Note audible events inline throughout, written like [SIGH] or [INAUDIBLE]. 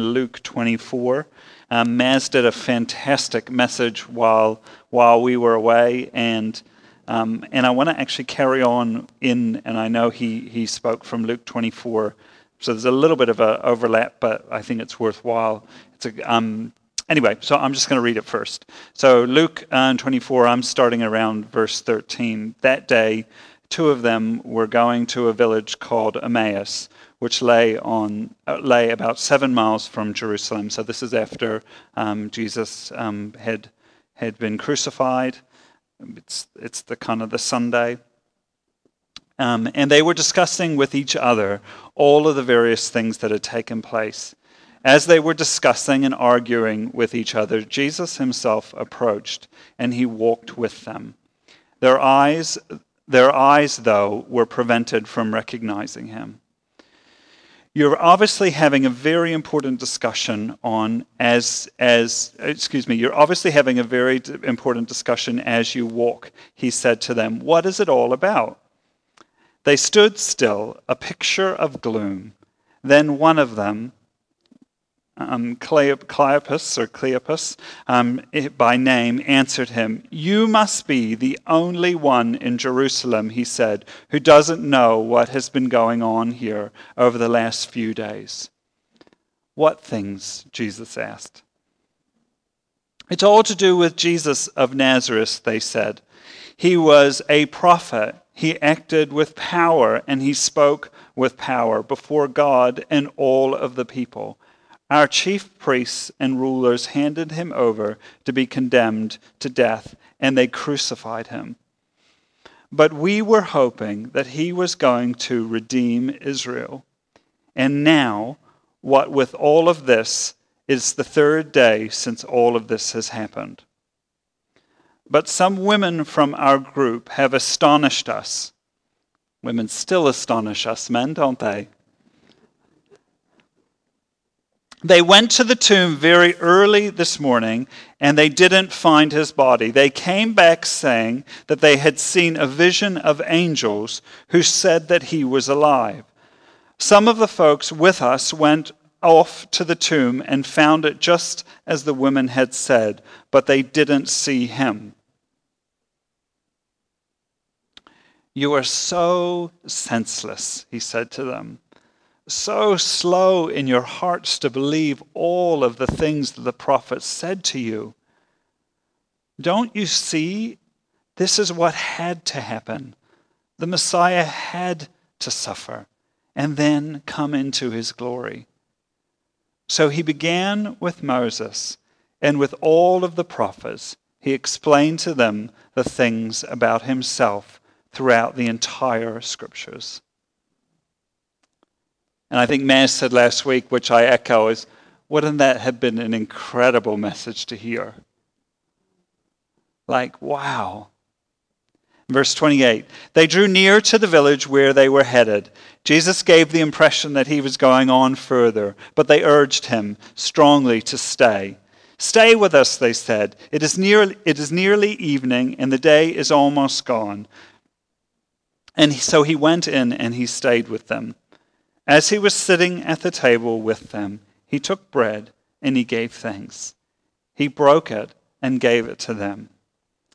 Luke 24. Um, Maz did a fantastic message while while we were away, and um, and I want to actually carry on in. And I know he he spoke from Luke 24, so there's a little bit of a overlap, but I think it's worthwhile. It's a um, anyway. So I'm just going to read it first. So Luke uh, 24, I'm starting around verse 13. That day, two of them were going to a village called Emmaus which lay on uh, lay about seven miles from Jerusalem. So this is after um, Jesus um, had had been crucified. It's it's the kind of the Sunday. Um, and they were discussing with each other all of the various things that had taken place. As they were discussing and arguing with each other, Jesus himself approached and he walked with them. Their eyes, their eyes, though, were prevented from recognizing him you're obviously having a very important discussion on as as excuse me you're obviously having a very important discussion as you walk he said to them. What is it all about? They stood still a picture of gloom. Then one of them um, Cleopas or Cleopas um, by name answered him, You must be the only one in Jerusalem, he said, who doesn't know what has been going on here over the last few days. What things? Jesus asked. It's all to do with Jesus of Nazareth, they said. He was a prophet. He acted with power and he spoke with power before God and all of the people. Our chief priests and rulers handed him over to be condemned to death, and they crucified him. But we were hoping that he was going to redeem Israel. And now, what with all of this, it's the third day since all of this has happened. But some women from our group have astonished us. Women still astonish us, men, don't they? They went to the tomb very early this morning and they didn't find his body. They came back saying that they had seen a vision of angels who said that he was alive. Some of the folks with us went off to the tomb and found it just as the women had said, but they didn't see him. You are so senseless, he said to them so slow in your hearts to believe all of the things that the prophets said to you. Don't you see? This is what had to happen. The Messiah had to suffer and then come into his glory. So he began with Moses and with all of the prophets. He explained to them the things about himself throughout the entire scriptures. And I think Maz said last week, which I echo, is wouldn't that have been an incredible message to hear? Like, wow. Verse 28 They drew near to the village where they were headed. Jesus gave the impression that he was going on further, but they urged him strongly to stay. Stay with us, they said. It is, near, it is nearly evening, and the day is almost gone. And so he went in and he stayed with them. As he was sitting at the table with them, he took bread and he gave thanks. He broke it and gave it to them.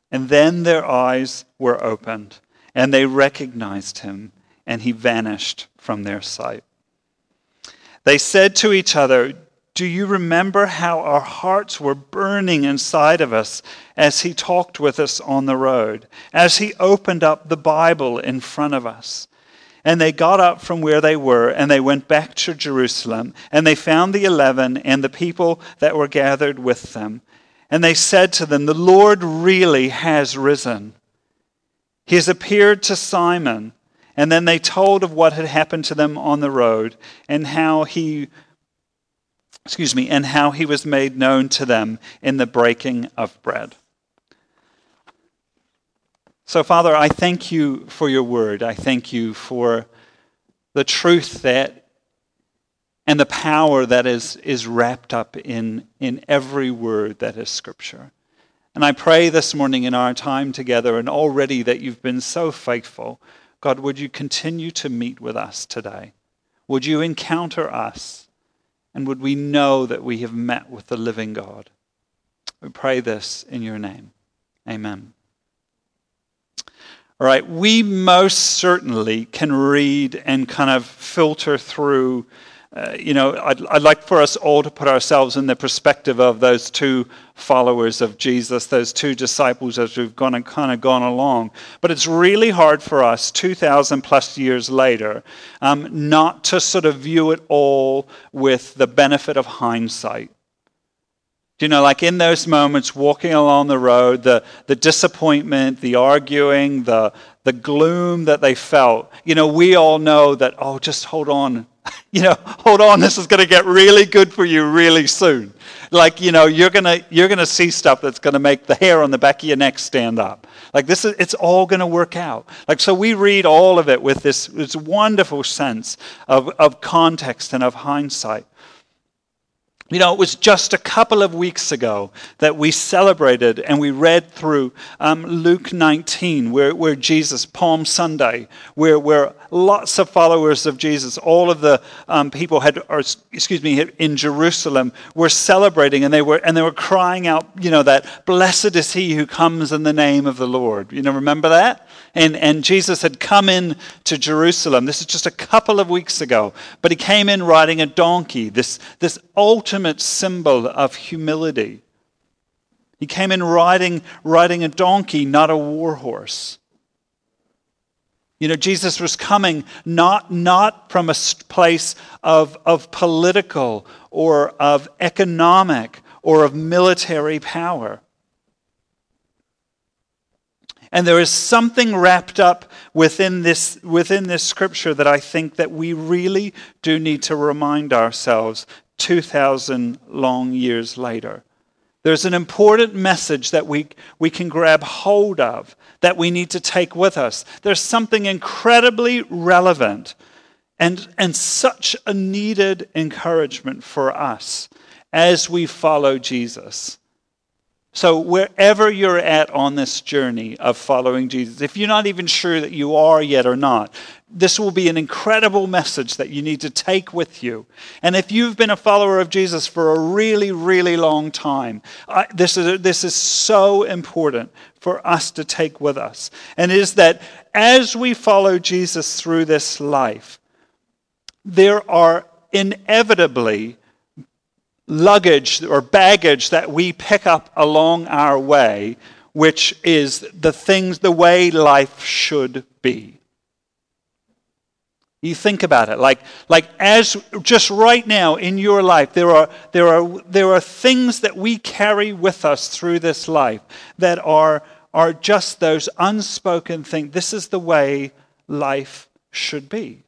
And then their eyes were opened, and they recognized him, and he vanished from their sight. They said to each other, Do you remember how our hearts were burning inside of us as he talked with us on the road, as he opened up the Bible in front of us? And they got up from where they were and they went back to Jerusalem. And they found the eleven and the people that were gathered with them. And they said to them, The Lord really has risen. He has appeared to Simon. And then they told of what had happened to them on the road and how he excuse me, and how he was made known to them in the breaking of bread. So, Father, I thank you for your word. I thank you for the truth that and the power that is, is wrapped up in, in every word that is Scripture. And I pray this morning in our time together, and already that you've been so faithful, God, would you continue to meet with us today? Would you encounter us And would we know that we have met with the living God? We pray this in your name. Amen. All right, we most certainly can read and kind of filter through uh, you know, I'd, I'd like for us all to put ourselves in the perspective of those two followers of Jesus, those two disciples as we've gone and kind of gone along. But it's really hard for us, 2,000 plus years later, um, not to sort of view it all with the benefit of hindsight. You know, like in those moments, walking along the road, the, the disappointment, the arguing, the, the gloom that they felt, you know, we all know that, oh, just hold on, [LAUGHS] you know, hold on, this is going to get really good for you really soon. Like, you know, you're going to you're going to see stuff that's going to make the hair on the back of your neck stand up. Like this is it's all going to work out. Like so we read all of it with this this wonderful sense of of context and of hindsight. You know, it was just a couple of weeks ago that we celebrated and we read through um, Luke 19, where, where Jesus, Palm Sunday, where, where lots of followers of Jesus, all of the um, people had, or excuse me, in Jerusalem were celebrating and they were, and they were crying out, you know, that blessed is he who comes in the name of the Lord. You know, remember that? And, and Jesus had come in to Jerusalem. This is just a couple of weeks ago. But he came in riding a donkey, this, this ultimate symbol of humility. He came in riding, riding a donkey, not a war horse. You know, Jesus was coming not, not from a place of, of political or of economic or of military power. And there is something wrapped up within this, within this scripture that I think that we really do need to remind ourselves 2,000 long years later. There's an important message that we, we can grab hold of, that we need to take with us. There's something incredibly relevant and, and such a needed encouragement for us as we follow Jesus. So, wherever you're at on this journey of following Jesus, if you're not even sure that you are yet or not, this will be an incredible message that you need to take with you. And if you've been a follower of Jesus for a really, really long time, I, this, is, this is so important for us to take with us. And is that as we follow Jesus through this life, there are inevitably luggage or baggage that we pick up along our way, which is the things, the way life should be. You think about it, like, like as just right now in your life, there are, there, are, there are things that we carry with us through this life that are, are just those unspoken things. This is the way life should be.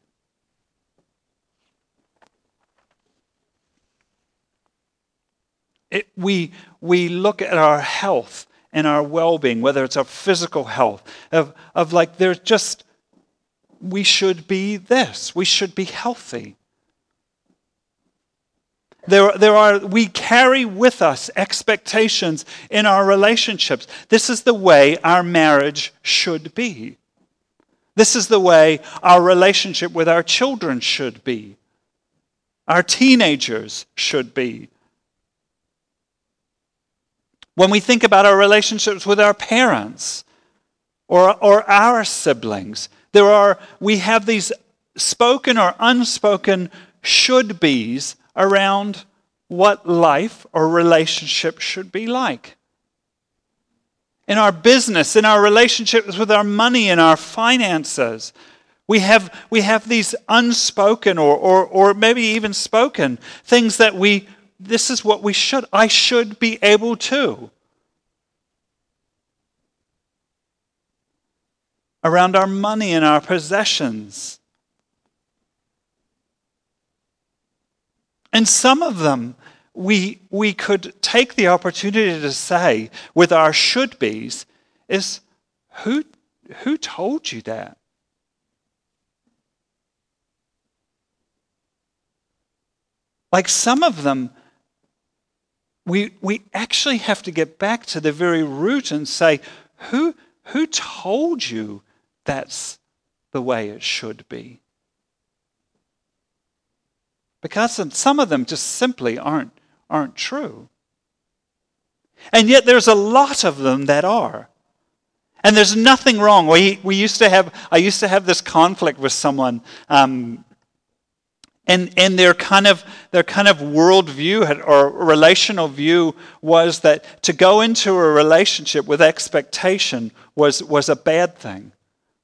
It, we, we look at our health and our well being, whether it's our physical health, of, of like there's just, we should be this, we should be healthy. There, there are, we carry with us expectations in our relationships. This is the way our marriage should be. This is the way our relationship with our children should be. Our teenagers should be. When we think about our relationships with our parents or, or our siblings, there are, we have these spoken or unspoken should be's around what life or relationship should be like. In our business, in our relationships with our money in our finances, we have, we have these unspoken or, or, or maybe even spoken things that we, this is what we should, I should be able to. Around our money and our possessions. And some of them we, we could take the opportunity to say with our should be's is who, who told you that? Like some of them, we, we actually have to get back to the very root and say, who, who told you that's the way it should be? because some of them just simply aren't, aren't true. And yet there's a lot of them that are. And there's nothing wrong. We, we used to have, I used to have this conflict with someone, um, and, and their kind of their kind of worldview or relational view was that to go into a relationship with expectation was, was a bad thing.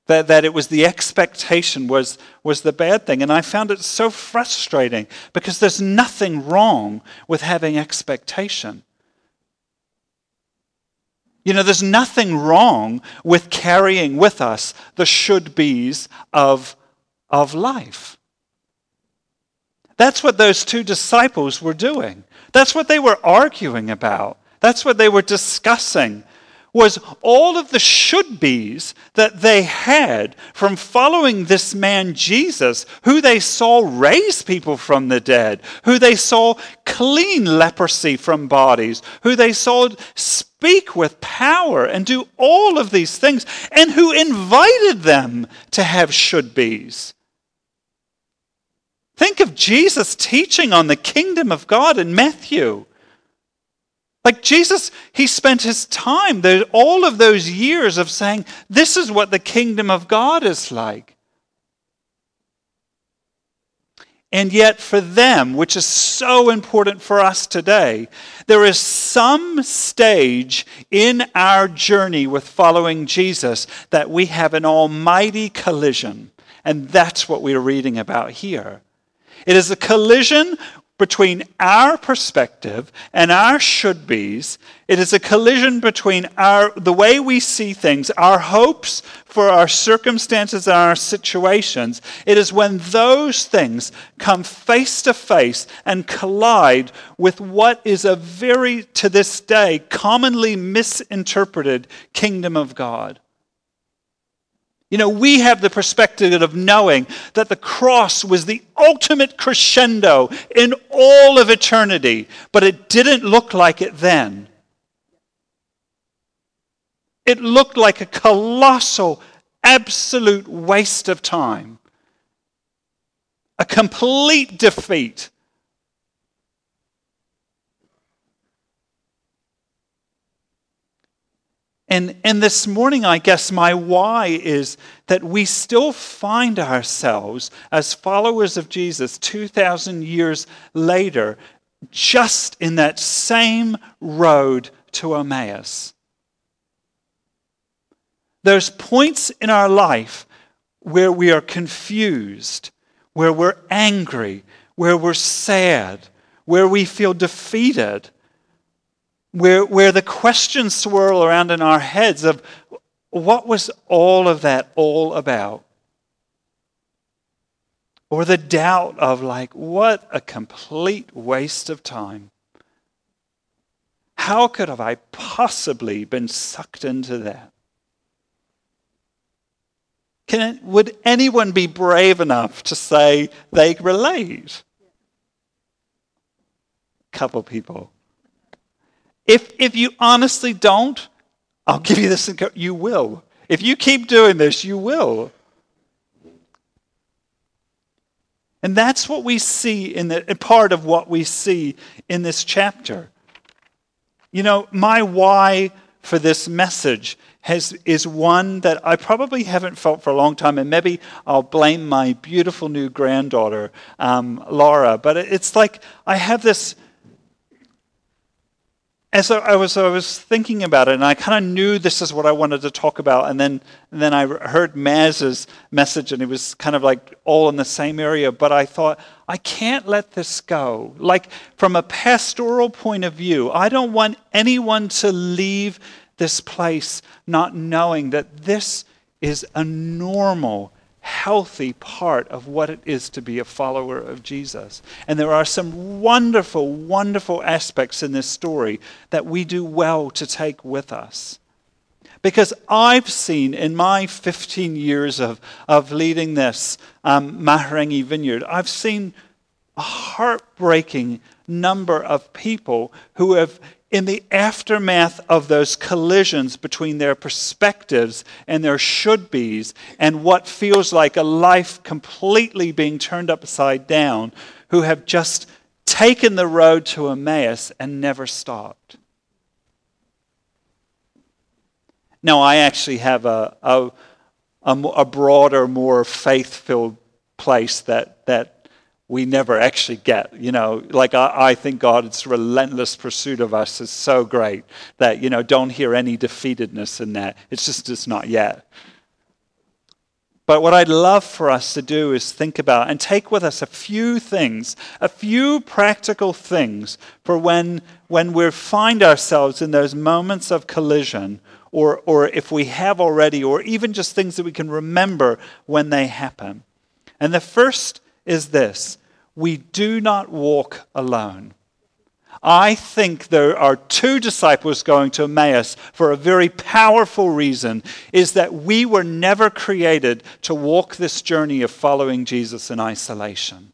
That, that it was the expectation was, was the bad thing. And I found it so frustrating because there's nothing wrong with having expectation. You know, there's nothing wrong with carrying with us the should be's of, of life. That's what those two disciples were doing. That's what they were arguing about. That's what they were discussing was all of the should be's that they had from following this man Jesus, who they saw raise people from the dead, who they saw clean leprosy from bodies, who they saw speak with power and do all of these things, and who invited them to have should be's. Think of Jesus teaching on the kingdom of God in Matthew. Like Jesus, he spent his time, there, all of those years of saying, This is what the kingdom of God is like. And yet, for them, which is so important for us today, there is some stage in our journey with following Jesus that we have an almighty collision. And that's what we're reading about here. It is a collision between our perspective and our should be's. It is a collision between our, the way we see things, our hopes for our circumstances and our situations. It is when those things come face to face and collide with what is a very, to this day, commonly misinterpreted kingdom of God. You know, we have the perspective of knowing that the cross was the ultimate crescendo in all of eternity, but it didn't look like it then. It looked like a colossal, absolute waste of time, a complete defeat. And, and this morning, I guess my why is that we still find ourselves as followers of Jesus 2,000 years later, just in that same road to Emmaus. There's points in our life where we are confused, where we're angry, where we're sad, where we feel defeated where, where the questions swirl around in our heads of what was all of that all about? Or the doubt of, like, what a complete waste of time. How could have I possibly been sucked into that? Can, would anyone be brave enough to say they relate? A couple people. If, if you honestly don't, I'll give you this. You will. If you keep doing this, you will. And that's what we see in the part of what we see in this chapter. You know, my why for this message has, is one that I probably haven't felt for a long time, and maybe I'll blame my beautiful new granddaughter, um, Laura. But it's like I have this as I was, I was thinking about it, and I kind of knew this is what I wanted to talk about, and then, and then I heard Maz's message, and it was kind of like all in the same area, but I thought, I can't let this go. Like, from a pastoral point of view, I don't want anyone to leave this place not knowing that this is a normal healthy part of what it is to be a follower of Jesus. And there are some wonderful, wonderful aspects in this story that we do well to take with us. Because I've seen in my 15 years of, of leading this um, Mahurangi Vineyard, I've seen a heartbreaking number of people who have in the aftermath of those collisions between their perspectives and their should be's, and what feels like a life completely being turned upside down, who have just taken the road to Emmaus and never stopped. Now, I actually have a, a, a, a broader, more faith filled place that, that we never actually get. You know, like I, I, think God's relentless pursuit of us is so great that, you know, don't hear any defeatedness in that. It's just, it's not yet. But what I'd love for us to do is think about and take with us a few things, a few practical things for when, when we find ourselves in those moments of collision, or, or if we have already, or even just things that we can remember when they happen. And the first is this we do not walk alone. I think there are two disciples going to Emmaus for a very powerful reason is that we were never created to walk this journey of following Jesus in isolation.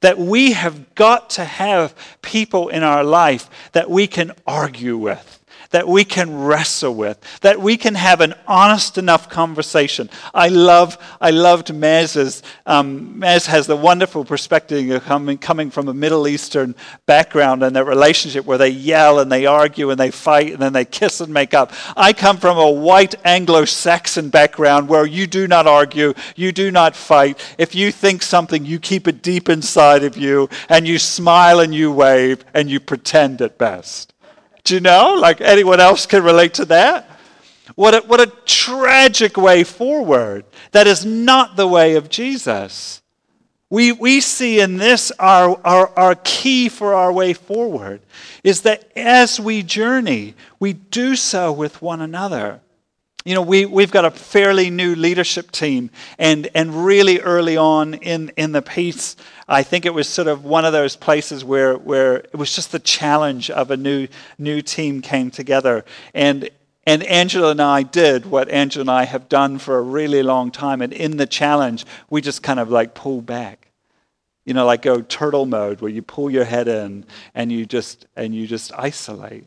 That we have got to have people in our life that we can argue with that we can wrestle with, that we can have an honest enough conversation. I love, I loved Maz's. Um, Maz has the wonderful perspective of coming, coming from a Middle Eastern background and that relationship where they yell and they argue and they fight and then they kiss and make up. I come from a white Anglo-Saxon background where you do not argue, you do not fight. If you think something, you keep it deep inside of you and you smile and you wave and you pretend at best. Do you know? Like anyone else can relate to that? What a, what a tragic way forward. That is not the way of Jesus. We, we see in this our, our, our key for our way forward is that as we journey, we do so with one another. You know, we, we've got a fairly new leadership team, and, and really early on in, in the piece, I think it was sort of one of those places where, where it was just the challenge of a new, new team came together. And, and Angela and I did what Angela and I have done for a really long time. And in the challenge, we just kind of like pull back. You know, like go turtle mode where you pull your head in and you just and you just isolate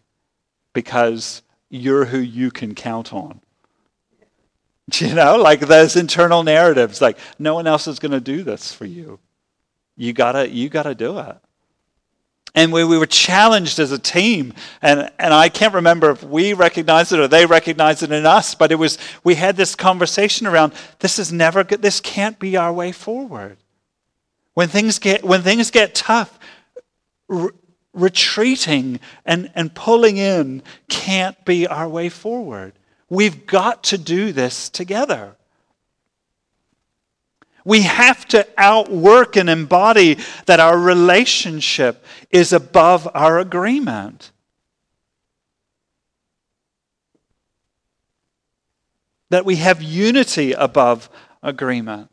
because you're who you can count on. [LAUGHS] You know, like those internal narratives, like no one else is going to do this for you. You gotta, you gotta do it. And we, we were challenged as a team, and, and I can't remember if we recognized it or they recognized it in us, but it was we had this conversation around this is never good, this can't be our way forward. When things get when things get tough, re- retreating and, and pulling in can't be our way forward. We've got to do this together. We have to outwork and embody that our relationship is above our agreement. That we have unity above agreement.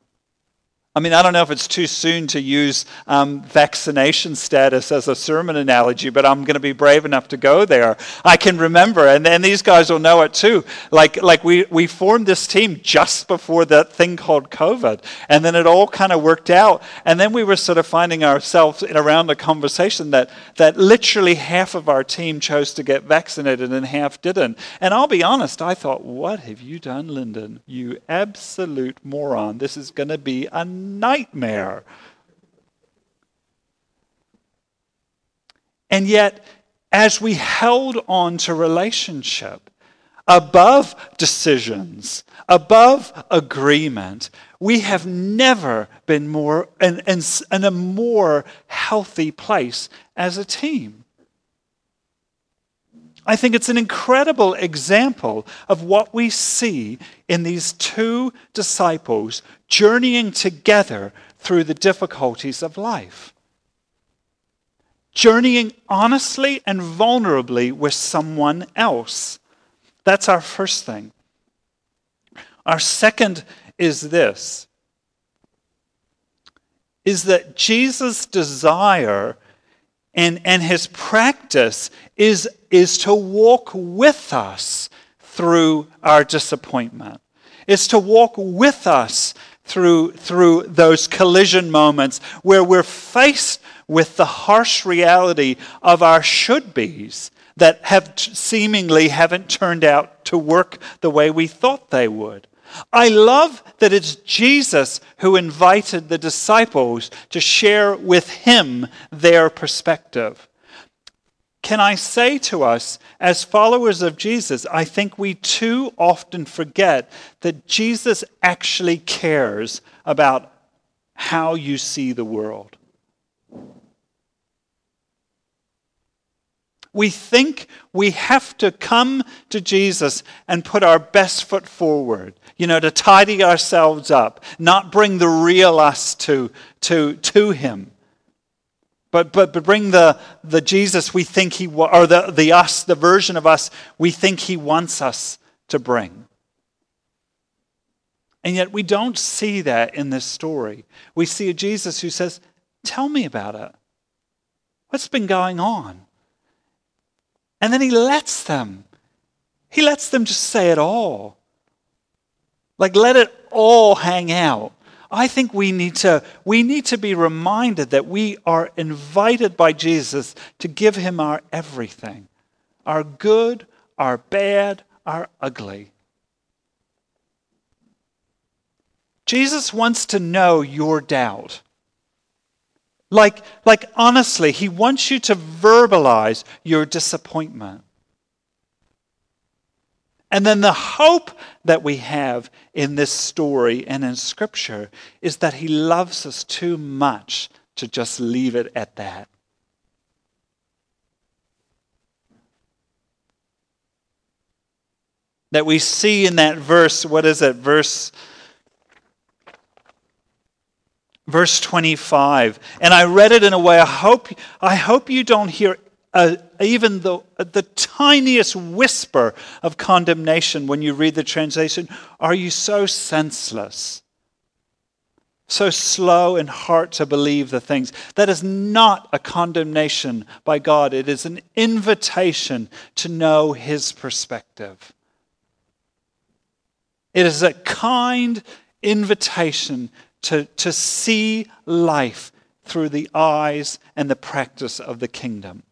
I mean, I don't know if it's too soon to use um, vaccination status as a sermon analogy, but I'm going to be brave enough to go there. I can remember, and, these guys will know it too. Like, like we, we formed this team just before that thing called COVID, and then it all kind of worked out. And then we were sort of finding ourselves in around a conversation that, that literally half of our team chose to get vaccinated and half didn't. And I'll be honest, I thought, what have you done, Lyndon? You absolute moron. This is going to be a nightmare. And yet, as we held on to relationship above decisions, above agreement, we have never been more in, in, in a more healthy place as a team. I think it's an incredible example of what we see in these two disciples journeying together through the difficulties of life. Journeying honestly and vulnerably with someone else. That's our first thing. Our second is this is that Jesus' desire and, and his practice is, is to walk with us through our disappointment, is to walk with us through, through those collision moments where we're faced with the harsh reality of our should be's that have t- seemingly haven't turned out to work the way we thought they would. I love that it's Jesus who invited the disciples to share with him their perspective. Can I say to us, as followers of Jesus, I think we too often forget that Jesus actually cares about how you see the world. We think we have to come to Jesus and put our best foot forward, you know, to tidy ourselves up, not bring the real us to, to, to Him. But, but, but bring the, the Jesus we think He, or the, the us, the version of us we think He wants us to bring. And yet we don't see that in this story. We see a Jesus who says, Tell me about it. What's been going on? And then he lets them. He lets them just say it all. Like let it all hang out. I think we need to we need to be reminded that we are invited by Jesus to give him our everything. Our good, our bad, our ugly. Jesus wants to know your doubt. Like, like honestly, he wants you to verbalize your disappointment. And then the hope that we have in this story and in Scripture is that He loves us too much to just leave it at that. That we see in that verse, what is it? Verse verse 25. And I read it in a way I hope, I hope you don't hear uh, even the, the tiniest whisper of condemnation when you read the translation. Are you so senseless? So slow in heart to believe the things. That is not a condemnation by God. It is an invitation to know His perspective. It is a kind invitation to, to see life through the eyes and the practice of the kingdom.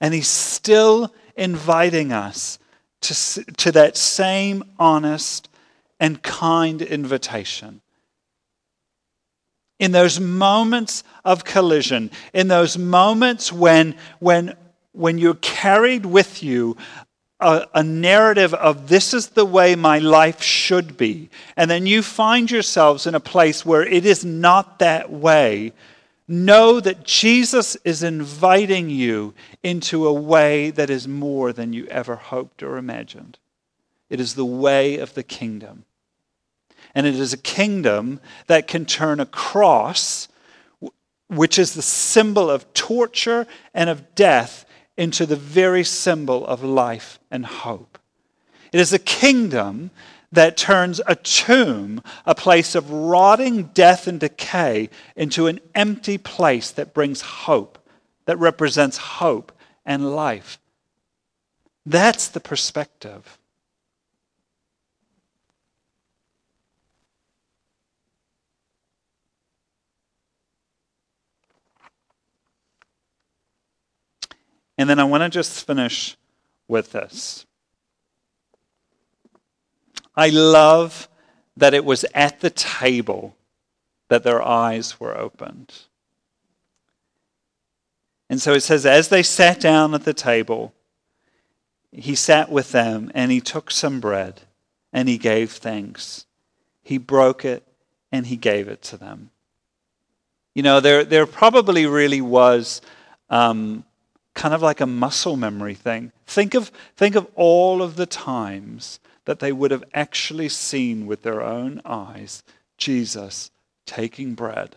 And he's still inviting us to, to that same honest and kind invitation. In those moments of collision, in those moments when, when, when you're carried with you a, a, narrative of this is the way my life should be, and then you find yourselves in a place where it is not that way, know that Jesus is inviting you into a way that is more than you ever hoped or imagined. It is the way of the kingdom. And it is a kingdom that can turn a cross, which is the symbol of torture and of death, into the very symbol of life and hope. It is a kingdom that turns a tomb, a place of rotting death and decay, into an empty place that brings hope, that represents hope and life. That's the perspective. And then I want to just finish with this. I love that it was at the table that their eyes were opened. And so it says, as they sat down at the table, he sat with them and he took some bread and he gave thanks. He broke it and he gave it to them. You know, there, there probably really was um, kind of like a muscle memory thing. Think of, think of all of the times that they would have actually seen with their own eyes Jesus taking bread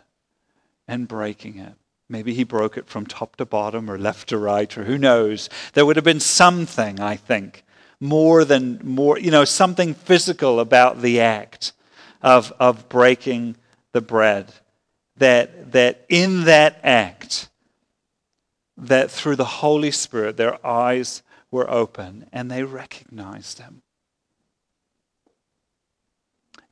and breaking it. Maybe he broke it from top to bottom or left to right or who knows. There would have been something, I think, more than more, you know, something physical about the act of, of breaking the bread. That, that in that act, that through the Holy Spirit, their eyes were open and they recognized him.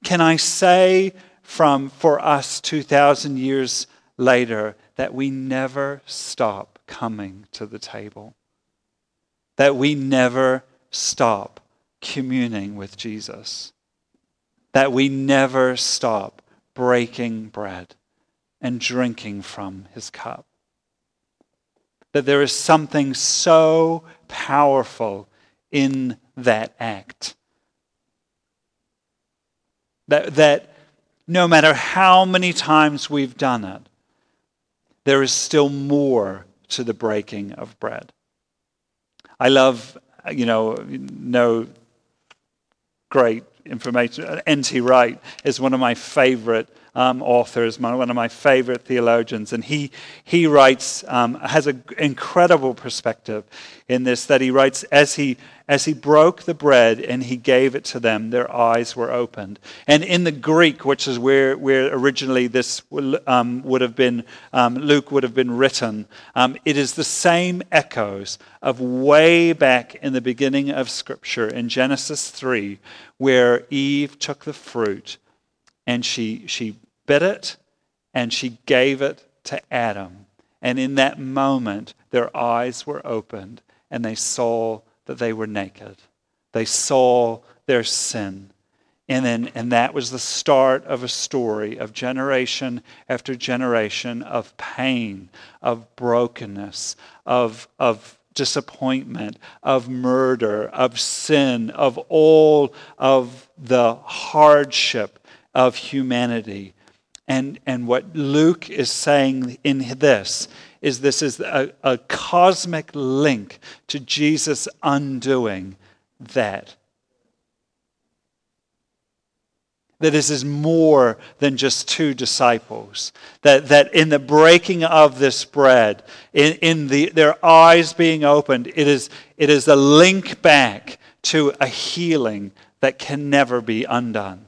Can I say from for us 2,000 years later that we never stop coming to the table? That we never stop communing with Jesus. That we never stop breaking bread and drinking from his cup. That there is something so powerful in that act. That, that no matter how many times we've done it, there is still more to the breaking of bread. I love, you know, no great information. N.T. Wright is one of my favorite um, authors, one of my favorite theologians, and he he writes um, has an incredible perspective in this. That he writes as he as he broke the bread and he gave it to them, their eyes were opened. And in the Greek, which is where, where originally this um, would have been, um, Luke would have been written, um, it is the same echoes of way back in the beginning of Scripture in Genesis 3, where Eve took the fruit and she, she bit it and she gave it to Adam. And in that moment, their eyes were opened and they saw that they were naked. They saw their sin. And, then, and that was the start of a story of generation after generation of pain, of brokenness, of, of disappointment, of murder, of sin, of all of the hardship of humanity. And, and what Luke is saying in this is this is a, a cosmic link to Jesus undoing that. That this is more than just two disciples. That, that in the breaking of this bread, in, in the, their eyes being opened, it is, it is a link back to a healing that can never be undone.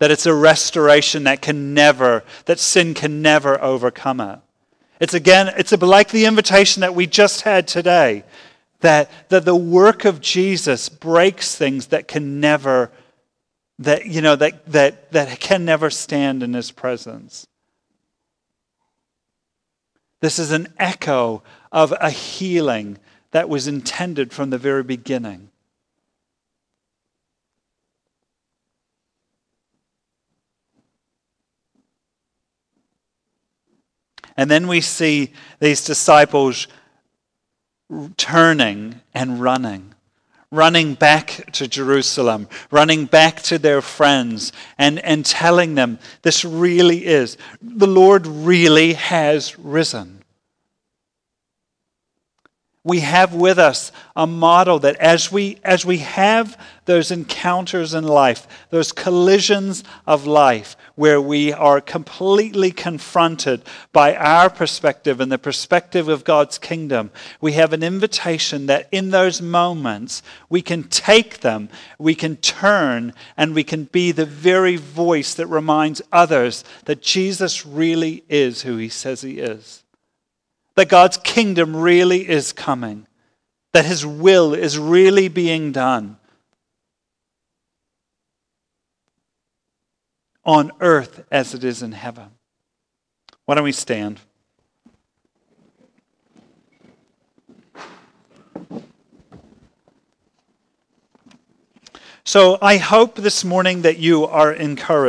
That it's a restoration that can never, that sin can never overcome it. It's again, it's like the invitation that we just had today that, that the work of Jesus breaks things that can never, that, you know, that, that, that can never stand in his presence. This is an echo of a healing that was intended from the very beginning. And then we see these disciples turning and running, running back to Jerusalem, running back to their friends, and, and telling them this really is, the Lord really has risen we have with us a model that as we as we have those encounters in life those collisions of life where we are completely confronted by our perspective and the perspective of God's kingdom we have an invitation that in those moments we can take them we can turn and we can be the very voice that reminds others that Jesus really is who he says he is that God's kingdom really is coming, that his will is really being done on earth as it is in heaven. Why don't we stand? So I hope this morning that you are encouraged.